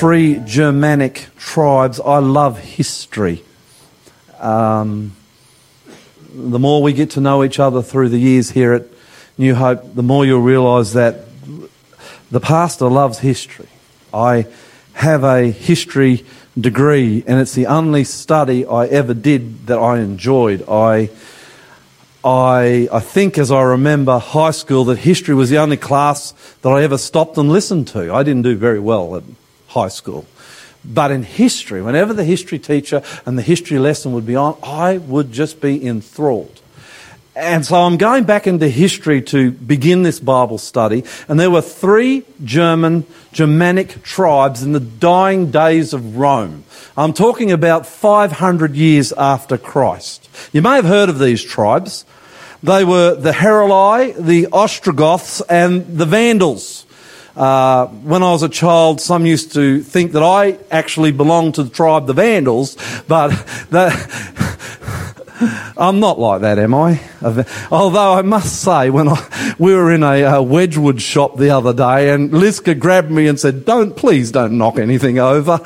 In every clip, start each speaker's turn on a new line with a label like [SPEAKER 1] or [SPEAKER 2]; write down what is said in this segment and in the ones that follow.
[SPEAKER 1] three Germanic tribes. I love history. Um, the more we get to know each other through the years here at New Hope, the more you'll realise that the pastor loves history. I have a history degree, and it's the only study I ever did that I enjoyed. I, I, I think, as I remember high school, that history was the only class that I ever stopped and listened to. I didn't do very well at high school. But in history, whenever the history teacher and the history lesson would be on, I would just be enthralled. And so I'm going back into history to begin this Bible study. And there were three German, Germanic tribes in the dying days of Rome. I'm talking about 500 years after Christ. You may have heard of these tribes. They were the Heruli, the Ostrogoths, and the Vandals. Uh, when I was a child, some used to think that I actually belonged to the tribe the Vandals, but that, I'm not like that, am I? Although I must say, when I, we were in a Wedgwood shop the other day, and Liska grabbed me and said, "Don't, please, don't knock anything over.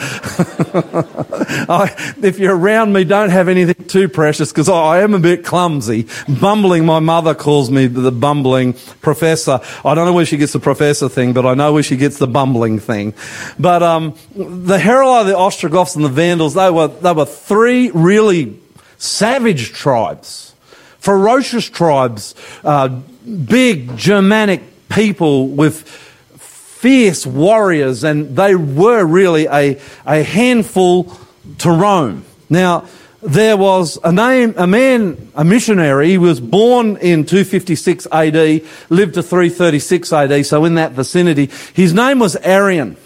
[SPEAKER 1] I, if you're around me, don't have anything too precious because I am a bit clumsy. Bumbling, my mother calls me the bumbling professor. I don't know where she gets the professor thing, but I know where she gets the bumbling thing. But um, the Heruli, the Ostrogoths, and the Vandals, they were they were three really savage tribes, ferocious tribes, uh, big Germanic people with fierce warriors, and they were really a, a handful to Rome. Now, there was a name, a man, a missionary. He was born in 256 AD, lived to 336 AD, so in that vicinity. His name was Arian.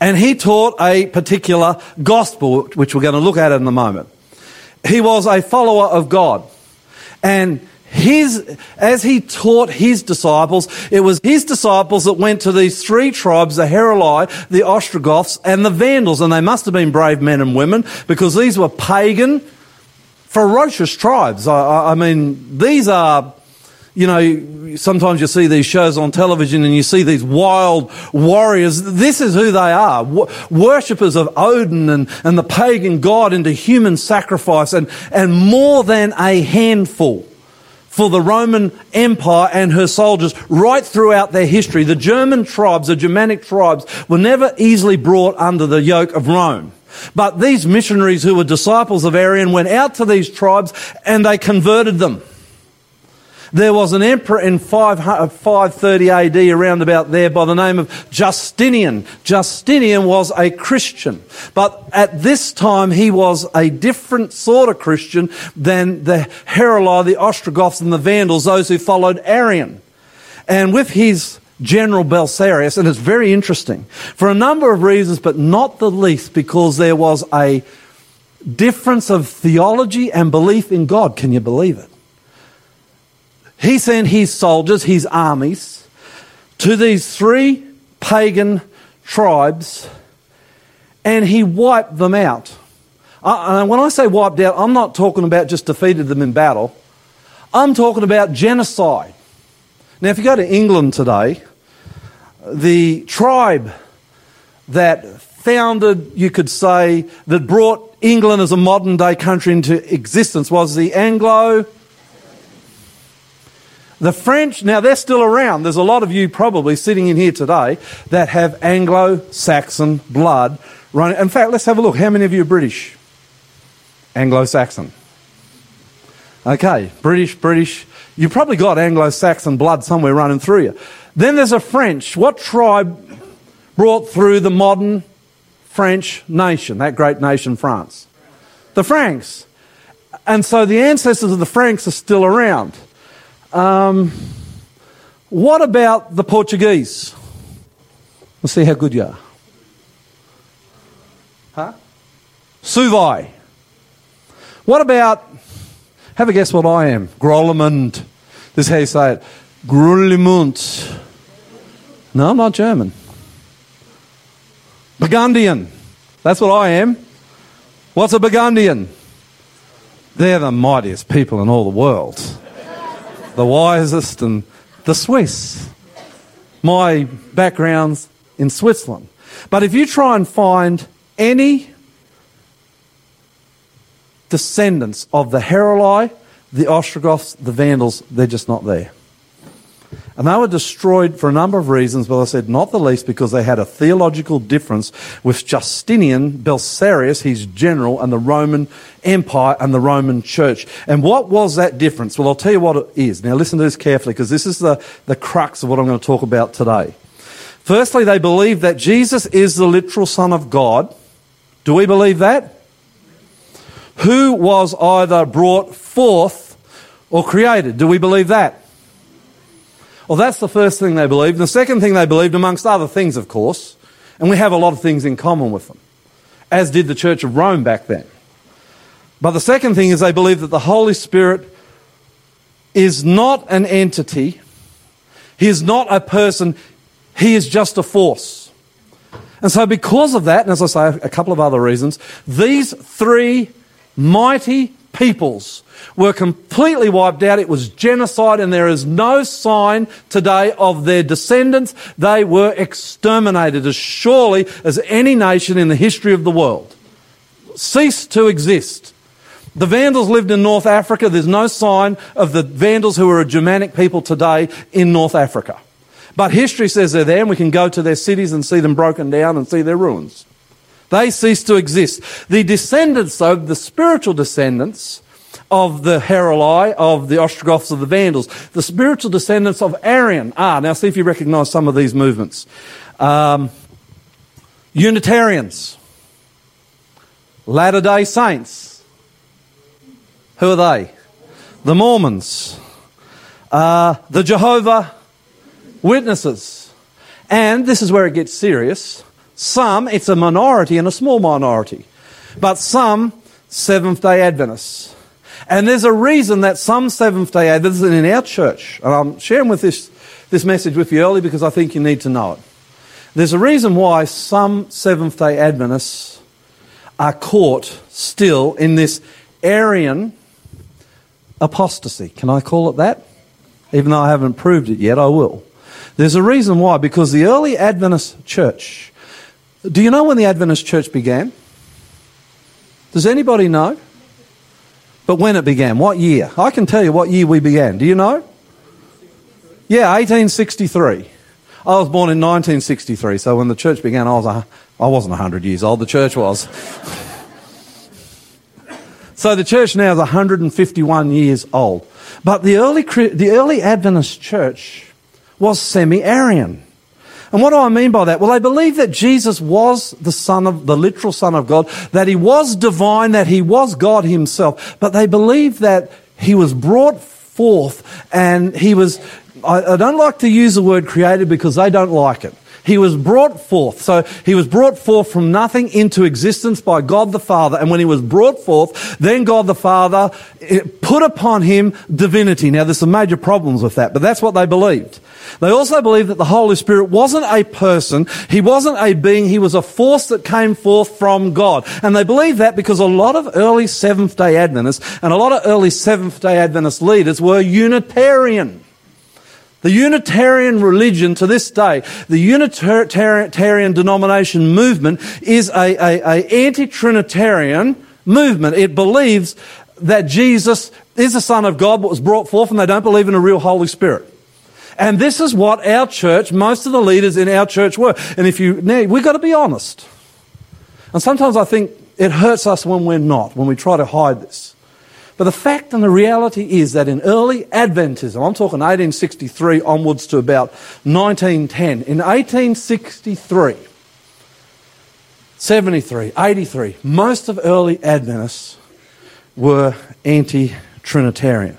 [SPEAKER 1] And he taught a particular gospel, which we're going to look at in a moment he was a follower of God. And his, as he taught his disciples, it was his disciples that went to these three tribes, the Heruli, the Ostrogoths, and the Vandals. And they must have been brave men and women because these were pagan, ferocious tribes. I, I mean, these are you know, sometimes you see these shows on television and you see these wild warriors. This is who they are. Worshippers of Odin and, and the pagan god into human sacrifice and, and more than a handful for the Roman Empire and her soldiers right throughout their history. The German tribes, the Germanic tribes, were never easily brought under the yoke of Rome. But these missionaries who were disciples of Arian went out to these tribes and they converted them. There was an emperor in 530 uh, AD around about there by the name of Justinian. Justinian was a Christian, but at this time he was a different sort of Christian than the Heruli, the Ostrogoths and the Vandals, those who followed Arian. And with his General Belisarius, and it's very interesting for a number of reasons, but not the least because there was a difference of theology and belief in God. Can you believe it? He sent his soldiers, his armies, to these three pagan tribes and he wiped them out. Uh, when I say wiped out, I'm not talking about just defeated them in battle. I'm talking about genocide. Now, if you go to England today, the tribe that founded, you could say, that brought England as a modern day country into existence was the Anglo the French, now they're still around. There's a lot of you probably sitting in here today that have Anglo Saxon blood running. In fact, let's have a look. How many of you are British? Anglo Saxon. Okay, British, British. You've probably got Anglo Saxon blood somewhere running through you. Then there's a French. What tribe brought through the modern French nation, that great nation, France? The Franks. And so the ancestors of the Franks are still around. Um, what about the Portuguese? Let's see how good you are. Huh? Suevi. What about, have a guess what I am? Grollemund. This is how you say it. Grullimund. No, I'm not German. Burgundian. That's what I am. What's a Burgundian? They're the mightiest people in all the world the wisest and the Swiss. My background's in Switzerland. But if you try and find any descendants of the Heruli, the Ostrogoths, the Vandals, they're just not there. And they were destroyed for a number of reasons, but I said not the least because they had a theological difference with Justinian, Belisarius, his general, and the Roman Empire and the Roman Church. And what was that difference? Well, I'll tell you what it is. Now listen to this carefully because this is the, the crux of what I'm going to talk about today. Firstly, they believe that Jesus is the literal Son of God. Do we believe that? Who was either brought forth or created. Do we believe that? Well, that's the first thing they believed. The second thing they believed, amongst other things, of course, and we have a lot of things in common with them, as did the Church of Rome back then. But the second thing is they believe that the Holy Spirit is not an entity, He is not a person, He is just a force. And so, because of that, and as I say, a couple of other reasons, these three mighty peoples were completely wiped out. It was genocide, and there is no sign today of their descendants. They were exterminated as surely as any nation in the history of the world. Ceased to exist. The Vandals lived in North Africa. There's no sign of the Vandals who are a Germanic people today in North Africa. But history says they're there, and we can go to their cities and see them broken down and see their ruins. They cease to exist. The descendants, though, the spiritual descendants of the Heruli, of the Ostrogoths, of the Vandals, the spiritual descendants of Arian are. Now, see if you recognize some of these movements. Um, Unitarians, Latter day Saints. Who are they? The Mormons, uh, the Jehovah Witnesses. And this is where it gets serious some, it's a minority and a small minority, but some Seventh day Adventists. And there's a reason that some Seventh day Adventists in our church, and I'm sharing with this, this message with you early because I think you need to know it. There's a reason why some Seventh day Adventists are caught still in this Arian apostasy. Can I call it that? Even though I haven't proved it yet, I will. There's a reason why, because the early Adventist church do you know when the Adventist church began? Does anybody know? But when it began, what year? I can tell you what year we began. Do you know? Yeah, 1863. I was born in 1963, so when the church began, I was a, I wasn't 100 years old. The church was. so the church now is 151 years old. But the early, the early Adventist church was semi-Arian. And what do I mean by that? Well, they believe that Jesus was the Son of, the literal Son of God, that He was divine, that He was God Himself, but they believe that He was brought forth and He was, I, I don't like to use the word created because they don't like it. He was brought forth. So he was brought forth from nothing into existence by God the Father. And when he was brought forth, then God the Father eh, put upon him divinity. Now there's some major problems with that, but that's what they believed. They also believed that the Holy Spirit wasn't a person, he wasn't a being, he was a force that came forth from God. And they believed that because a lot of early Seventh day Adventists and a lot of early Seventh day Adventist leaders were Unitarian. The Unitarian religion to this day, the Unitarian denomination movement is a, a, a anti-Trinitarian movement. It believes that Jesus is the Son of God, but was brought forth, and they don't believe in a real Holy Spirit. And this is what our church, most of the leaders in our church were. And if you, we've got to be honest. And sometimes I think it hurts us when we're not, when we try to hide this. But the fact and the reality is that in early Adventism, I'm talking 1863 onwards to about 1910, in 1863, 73, 83, most of early Adventists were anti Trinitarian.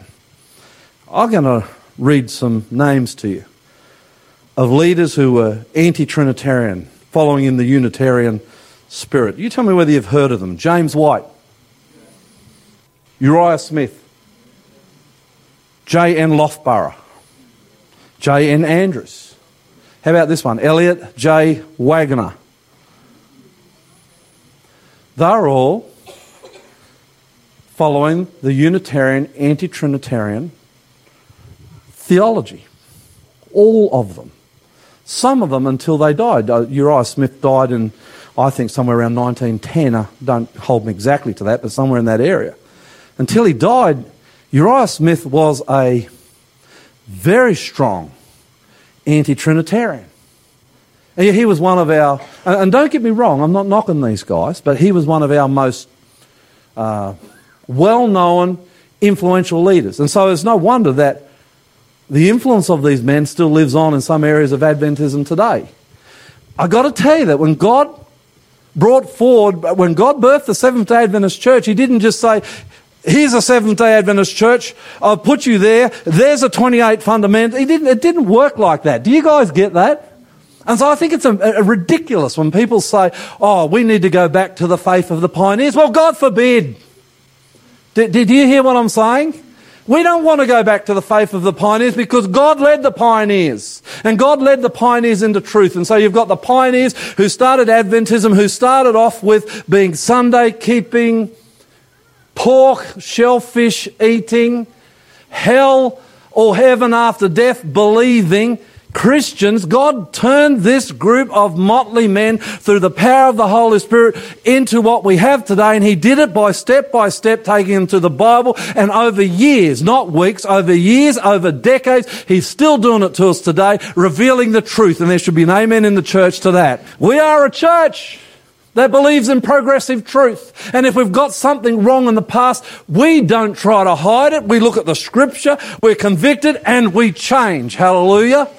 [SPEAKER 1] I'm going to read some names to you of leaders who were anti Trinitarian, following in the Unitarian spirit. You tell me whether you've heard of them. James White, Uriah Smith, J.N. Loughborough, J.N. Andrews. How about this one? Ellet J. Waggoner. They're all following the Unitarian, anti Trinitarian theology. All of them. some of them until they died. Uh, Uriah Smith died in, I think, somewhere around 1910. Uh, don't hold me exactly to that, but somewhere in that area. Until he died, Uriah Smith was a very strong anti Trinitarian. He was one of our, and don't get me wrong, I'm not knocking these guys, but he was one of our most uh, well known, influential leaders. And so it's no wonder that the influence of these men still lives on in some areas of Adventism today. I've got to tell you that when God brought forward, when God birthed the Seventh day Adventist church, He didn't just say, Here's a Seventh day Adventist church. I've put you there. There's a 28 fundamental. He didn't, it didn't work like that. Do you guys get that? And so I think it's a, a ridiculous when people say, oh, we need to go back to the faith of the pioneers. Well, God forbid. Did, did you hear what I'm saying? We don't want to go back to the faith of the pioneers because God led the pioneers. And God led the pioneers into truth. And so you've got the pioneers who started Adventism, who started off with being Sunday keeping, pork, shellfish eating, hell or heaven after death believing, Christians, God turned this group of motley men through the power of the Holy Spirit into what we have today. And He did it by step by step, taking them to the Bible. And over years, not weeks, over years, over decades, He's still doing it to us today, revealing the truth. And there should be an amen in the church to that. We are a church that believes in progressive truth. And if we've got something wrong in the past, we don't try to hide it. We look at the scripture, we're convicted, and we change. Hallelujah.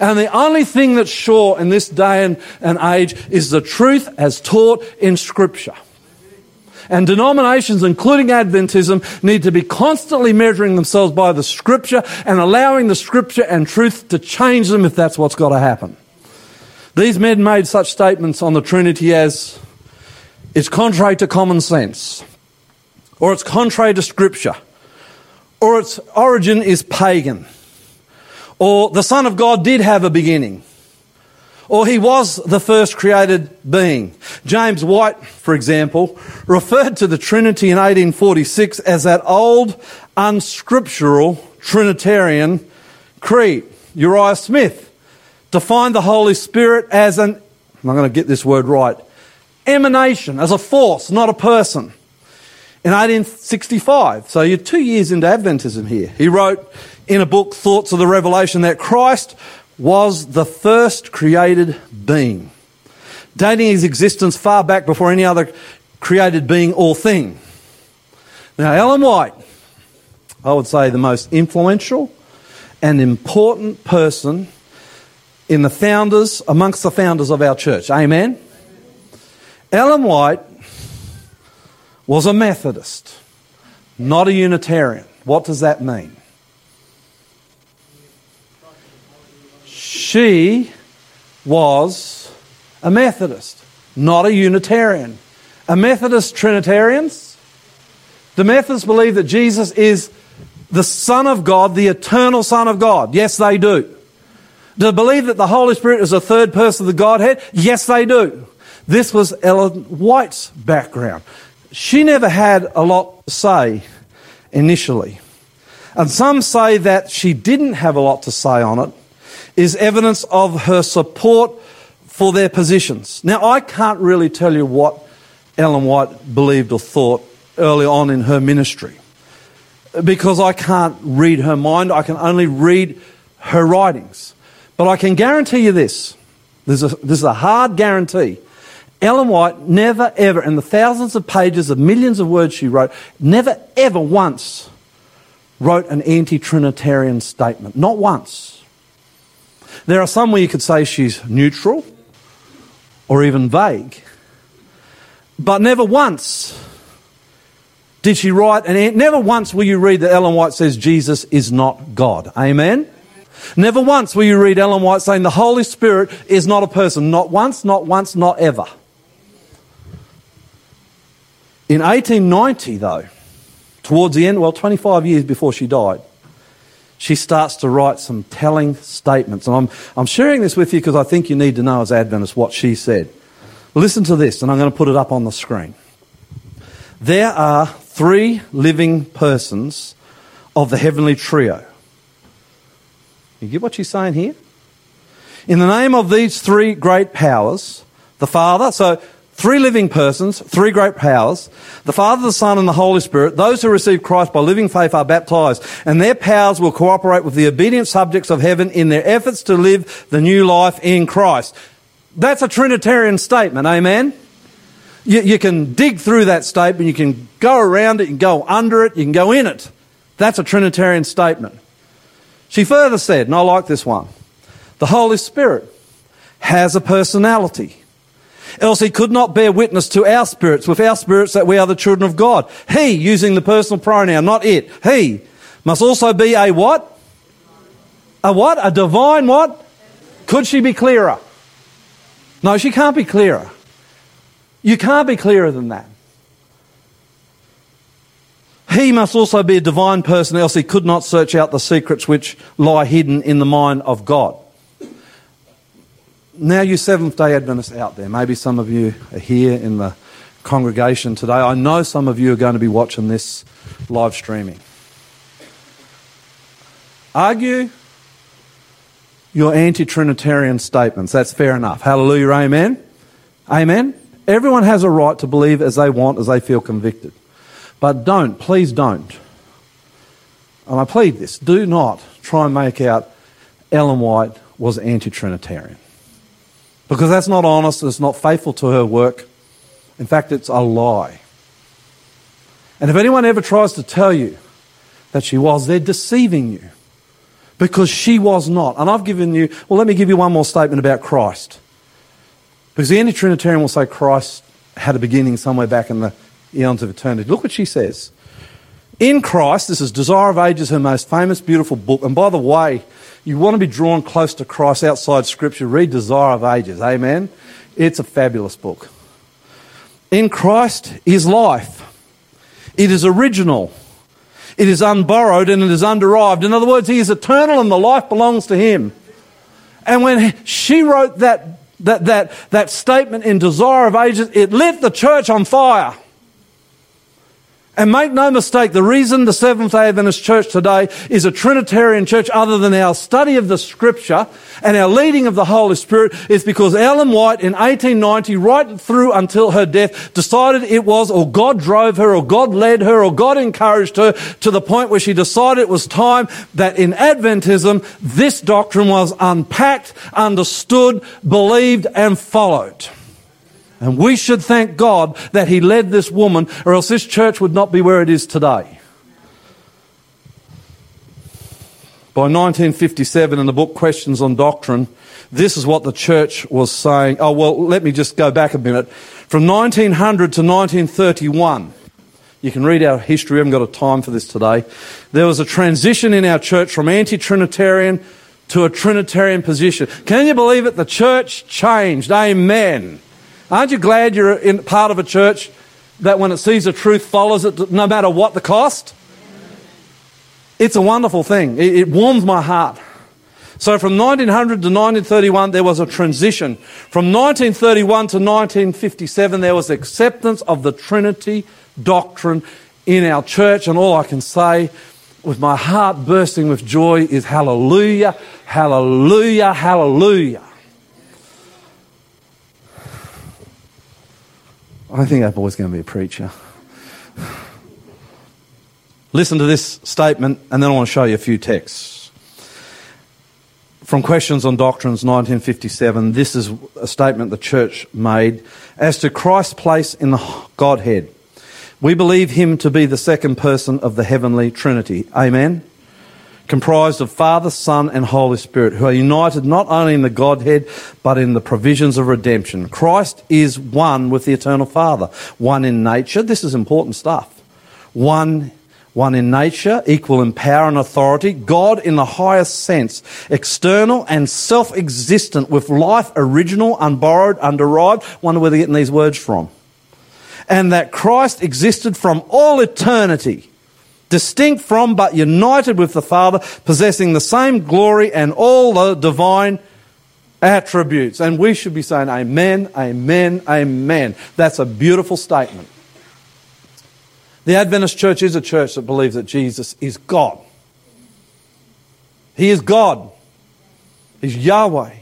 [SPEAKER 1] And the only thing that's sure in this day and, and age is the truth as taught in Scripture. And denominations, including Adventism, need to be constantly measuring themselves by the Scripture and allowing the Scripture and truth to change them if that's what's got to happen. These men made such statements on the Trinity as it's contrary to common sense, or it's contrary to Scripture, or its origin is pagan or the Son of God did have a beginning. Or he was the first created being. James White, for example, referred to the Trinity in 1846 as that old, unscriptural Trinitarian creed. Uriah Smith defined the Holy Spirit as an, I'm going to get this word right, emanation, as a force, not a person. In 1865, so you're two years into Adventism here, he wrote, in a book, Thoughts of the Revelation, that Christ was the first created being, dating his existence far back before any other created being or thing. Now, Ellen White, I would say the most influential and important person in the founders, amongst the founders of our church. Amen? Ellen White was a Methodist, not a Unitarian. What does that mean? She was a Methodist, not a Unitarian. A Methodist Trinitarians? The Methodists believe that Jesus is the Son of God, the eternal Son of God. Yes, they do. Do they believe that the Holy Spirit is a third person of the Godhead? Yes, they do. This was Ellen White's background. She never had a lot to say initially. And some say that she didn't have a lot to say on it is evidence of her support for their positions. Now, I can't really tell you what Ellen White believed or thought early on in her ministry because I can't read her mind. I can only read her writings. But I can guarantee you this is a, this is a hard guarantee. Ellen White never ever, in the thousands of pages of millions of words she wrote, never ever once wrote an anti Trinitarian statement. Not once. There are some where you could say she's neutral or even vague. But never once did she write, and never once will you read that Ellen White says Jesus is not God. Amen? Never once will you read Ellen White saying the Holy Spirit is not a person. Not once, not once, not ever. In 1890, though, towards the end, well, 25 years before she died, she starts to write some telling statements. And I'm, I'm sharing this with you because I think you need to know as Adventists what she said. Listen to this, and I'm going to put it up on the screen. There are three living persons of the heavenly trio. You get what she's saying here? In the name of these three great powers, the Father, so three living persons, three great powers, the Father, the Son, and the Holy Spirit, those who receive Christ by living faith are baptized, and their powers will cooperate with the obedient subjects of heaven in their efforts to live the new life in Christ. That's a Trinitarian statement, amen? You, you can dig through that statement, you can go around it, you can go under it, you can go in it. That's a Trinitarian statement. She further said, and I like this one the Holy Spirit has a personality. Else he could not bear witness to our spirits, with our spirits that we are the children of God. He, using the personal pronoun, not it, he, must also be a what? A what? A divine what? Could she be clearer? No, she can't be clearer. You can't be clearer than that. He must also be a divine person, else he could not search out the secrets which lie hidden in the mind of God. Now, you Seventh day Adventists out there, maybe some of you are here in the congregation today. I know some of you are going to be watching this live streaming. Argue your anti Trinitarian statements. That's fair enough. Hallelujah, amen. Amen. Everyone has a right to believe as they want, as they feel convicted. But don't, please don't. And I plead this do not try and make out Ellen White was anti Trinitarian. Because that's not honest, it's not faithful to her work. In fact, it's a lie. And if anyone ever tries to tell you that she was, they're deceiving you because she was not. And I've given you, well, let me give you one more statement about Christ. Because the anti Trinitarian will say Christ had a beginning somewhere back in the eons of eternity. Look what she says. In Christ, this is Desire of Ages, her most famous, beautiful book. And by the way, you want to be drawn close to Christ outside Scripture, read Desire of Ages. Amen? It's a fabulous book. In Christ is life. It is original. It is unborrowed and it is underived. In other words, He is eternal and the life belongs to Him. And when she wrote that, that, that, that statement in Desire of Ages, it lit the church on fire. And make no mistake, the reason the Seventh day Adventist Church today is a Trinitarian church other than our study of the Scripture and our leading of the Holy Spirit is because Ellen White in 1890, right through until her death, decided it was, or God drove her, or God led her, or God encouraged her to the point where she decided it was time that in Adventism, this doctrine was unpacked, understood, believed, and followed. And we should thank God that He led this woman, or else this church would not be where it is today. By 1957, in the book Questions on Doctrine, this is what the church was saying. Oh, well, let me just go back a minute. From 1900 to 1931, you can read our history, we haven't got a time for this today. There was a transition in our church from anti Trinitarian to a Trinitarian position. Can you believe it? The church changed. Amen. Aren't you glad you're in part of a church that when it sees the truth follows it no matter what the cost? It's a wonderful thing. It, it warms my heart. So from 1900 to 1931, there was a transition. From 1931 to 1957, there was acceptance of the Trinity doctrine in our church. And all I can say with my heart bursting with joy is hallelujah, hallelujah, hallelujah. I think that boy's going to be a preacher. Listen to this statement, and then I want to show you a few texts. From Questions on Doctrines, 1957, this is a statement the church made. As to Christ's place in the Godhead, we believe him to be the second person of the heavenly Trinity. Amen? Comprised of Father, Son, and Holy Spirit, who are united not only in the Godhead, but in the provisions of redemption. Christ is one with the eternal Father, one in nature. This is important stuff. One one in nature, equal in power and authority, God in the highest sense, external and self existent, with life original, unborrowed, underived. Wonder where they're getting these words from. And that Christ existed from all eternity distinct from but united with the Father, possessing the same glory and all the divine attributes. And we should be saying, Amen, Amen, Amen. That's a beautiful statement. The Adventist church is a church that believes that Jesus is God. He is God. He's Yahweh.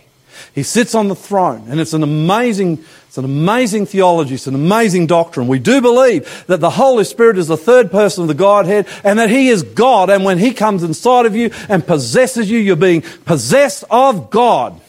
[SPEAKER 1] He sits on the throne, and it's an amazing, it's an amazing theology. It's an amazing doctrine. We do believe that the Holy Spirit is the third person of the Godhead, and that He is God. And when He comes inside of you and possesses you, you're being possessed of God.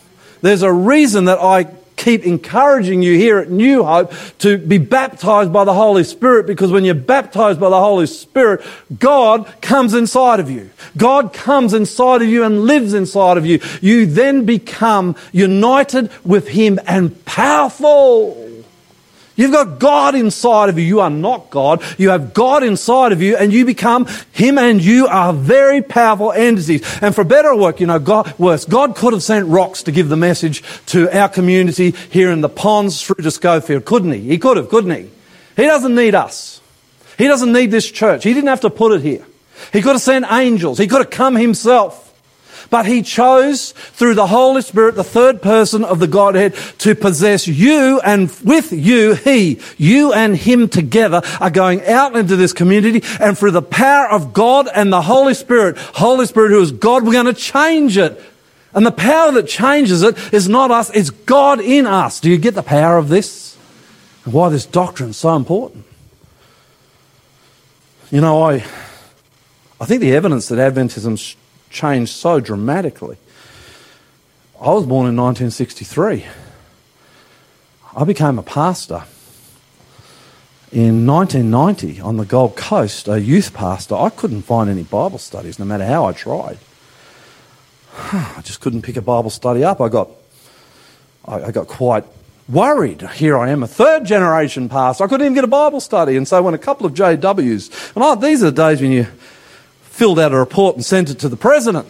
[SPEAKER 1] There's a reason that I keep encouraging you here at New Hope to be baptized by the Holy Spirit because when you're baptized by the Holy Spirit, God comes inside of you. God comes inside of you and lives inside of you. You then become united with Him and powerful. You've got God inside of you. You are not God. You have God inside of you and you become Him and you are very powerful entities. And for better or worse, you know, God, worse, God could have sent rocks to give the message to our community here in the ponds through to Schofield, couldn't He? He could have, couldn't He? He doesn't need us. He doesn't need this church. He didn't have to put it here. He could have sent angels. He could have come Himself. But he chose through the Holy Spirit, the third person of the Godhead, to possess you and with you, he, you and him together are going out into this community and through the power of God and the Holy Spirit, Holy Spirit who is God, we're going to change it. And the power that changes it is not us, it's God in us. Do you get the power of this? And why this doctrine is so important? You know, I, I think the evidence that Adventism's changed so dramatically. I was born in 1963. I became a pastor in 1990 on the Gold Coast, a youth pastor. I couldn't find any Bible studies no matter how I tried. I just couldn't pick a Bible study up. I got, I, got quite worried. Here I am, a third generation pastor. I couldn't even get a Bible study. And so when a couple of JWs, and these are the days when you filled out a report and sent it to the president.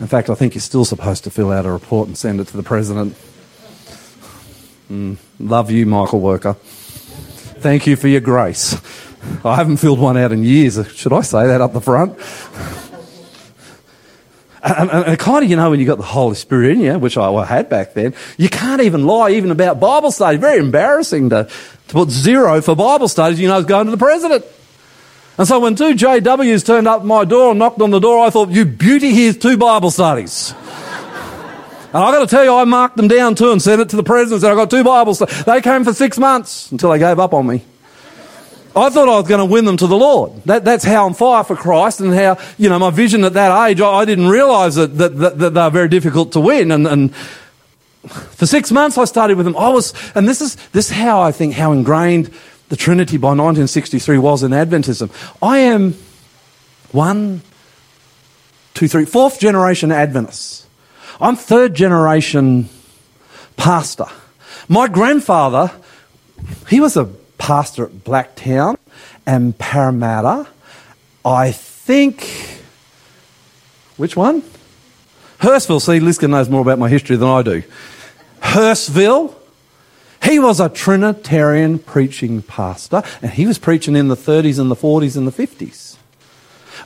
[SPEAKER 1] In fact, I think you're still supposed to fill out a report and send it to the president. Mm, love you, Michael Worker. Thank you for your grace. I haven't filled one out in years. Should I say that up the front? And, and, and, kind of, you know, when you got the Holy Spirit in you, which I, had back then, you can't even lie even about Bible studies. Very embarrassing to, to put zero for Bible studies. You know, it's going to the president. And so when two JWs turned up my door and knocked on the door, I thought, you beauty, here's two Bible studies. and I've got to tell you, I marked them down too and sent it to the president and I've got two Bible studies. They came for six months until they gave up on me. I thought I was going to win them to the Lord. That, that's how I'm fire for Christ and how, you know, my vision at that age, I, I didn't realize that, that, that, that they were very difficult to win. And, and for six months I studied with them. I was, and this is, this is how I think, how ingrained the Trinity by 1963 was in Adventism. I am one, two, three, fourth generation Adventist. I'm third generation pastor. My grandfather, he was a pastor at Blacktown and Parramatta. I think, which one? Hurstville. See, Liska knows more about my history than I do. Hurstville he was a Trinitarian preaching pastor, and he was preaching in the 30s and the 40s and the 50s.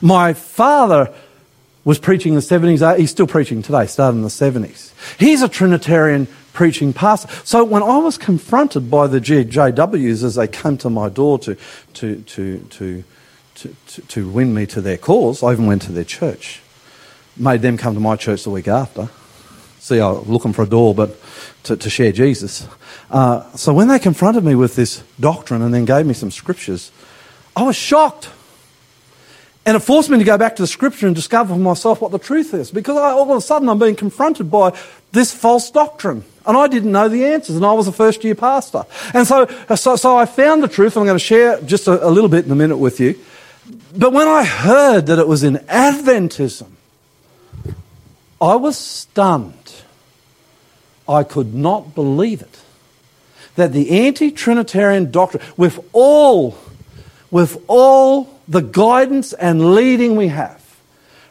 [SPEAKER 1] My father was preaching in the 70s. Uh, he's still preaching today, started in the 70s. He's a Trinitarian preaching pastor. So when I was confronted by the JWs as they came to my door to, to, to, to, to, to, to win me to their cause, I even went to their church. Made them come to my church the week after. See, I was looking for a door, but to, to share Jesus. Uh, so when they confronted me with this doctrine and then gave me some scriptures, I was shocked. And it forced me to go back to the scripture and discover for myself what the truth is. Because I, all of a sudden I'm being confronted by this false doctrine. And I didn't know the answers, and I was a first year pastor. And so, so, so I found the truth, and I'm going to share just a, a little bit in a minute with you. But when I heard that it was in Adventism, I was stunned. I could not believe it that the anti Trinitarian doctrine, with all, with all the guidance and leading we have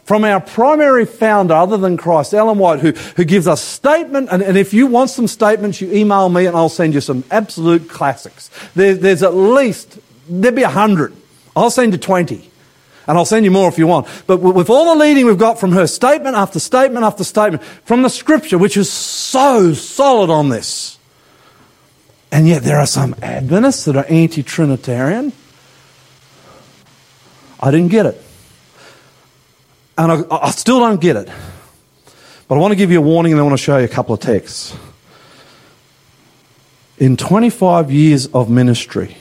[SPEAKER 1] from our primary founder, other than Christ, Ellen White, who, who gives us statement, and, and if you want some statements, you email me and I'll send you some absolute classics. There, there's at least, there'd be a hundred. I'll send you 20. And I'll send you more if you want. But with all the leading we've got from her, statement after statement after statement, from the scripture, which is so solid on this, and yet there are some Adventists that are anti Trinitarian. I didn't get it. And I, I, still don't get it. But I want to give you a warning and I want to show you a couple of texts. In 25 years of ministry,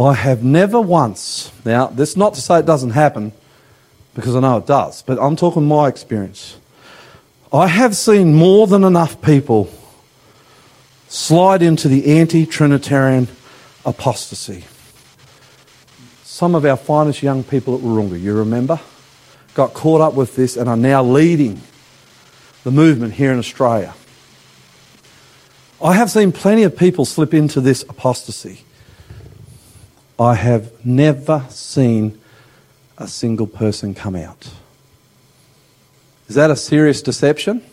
[SPEAKER 1] I have never once, now, this is not to say it doesn't happen, because I know it does, but I'm talking my experience. I have seen more than enough people slide into the anti Trinitarian apostasy. Some of our finest young people at Wahroonga, you remember, got caught up with this and are now leading the movement here in Australia. I have seen plenty of people slip into this apostasy. I have never seen a single person come out. Is that a serious deception?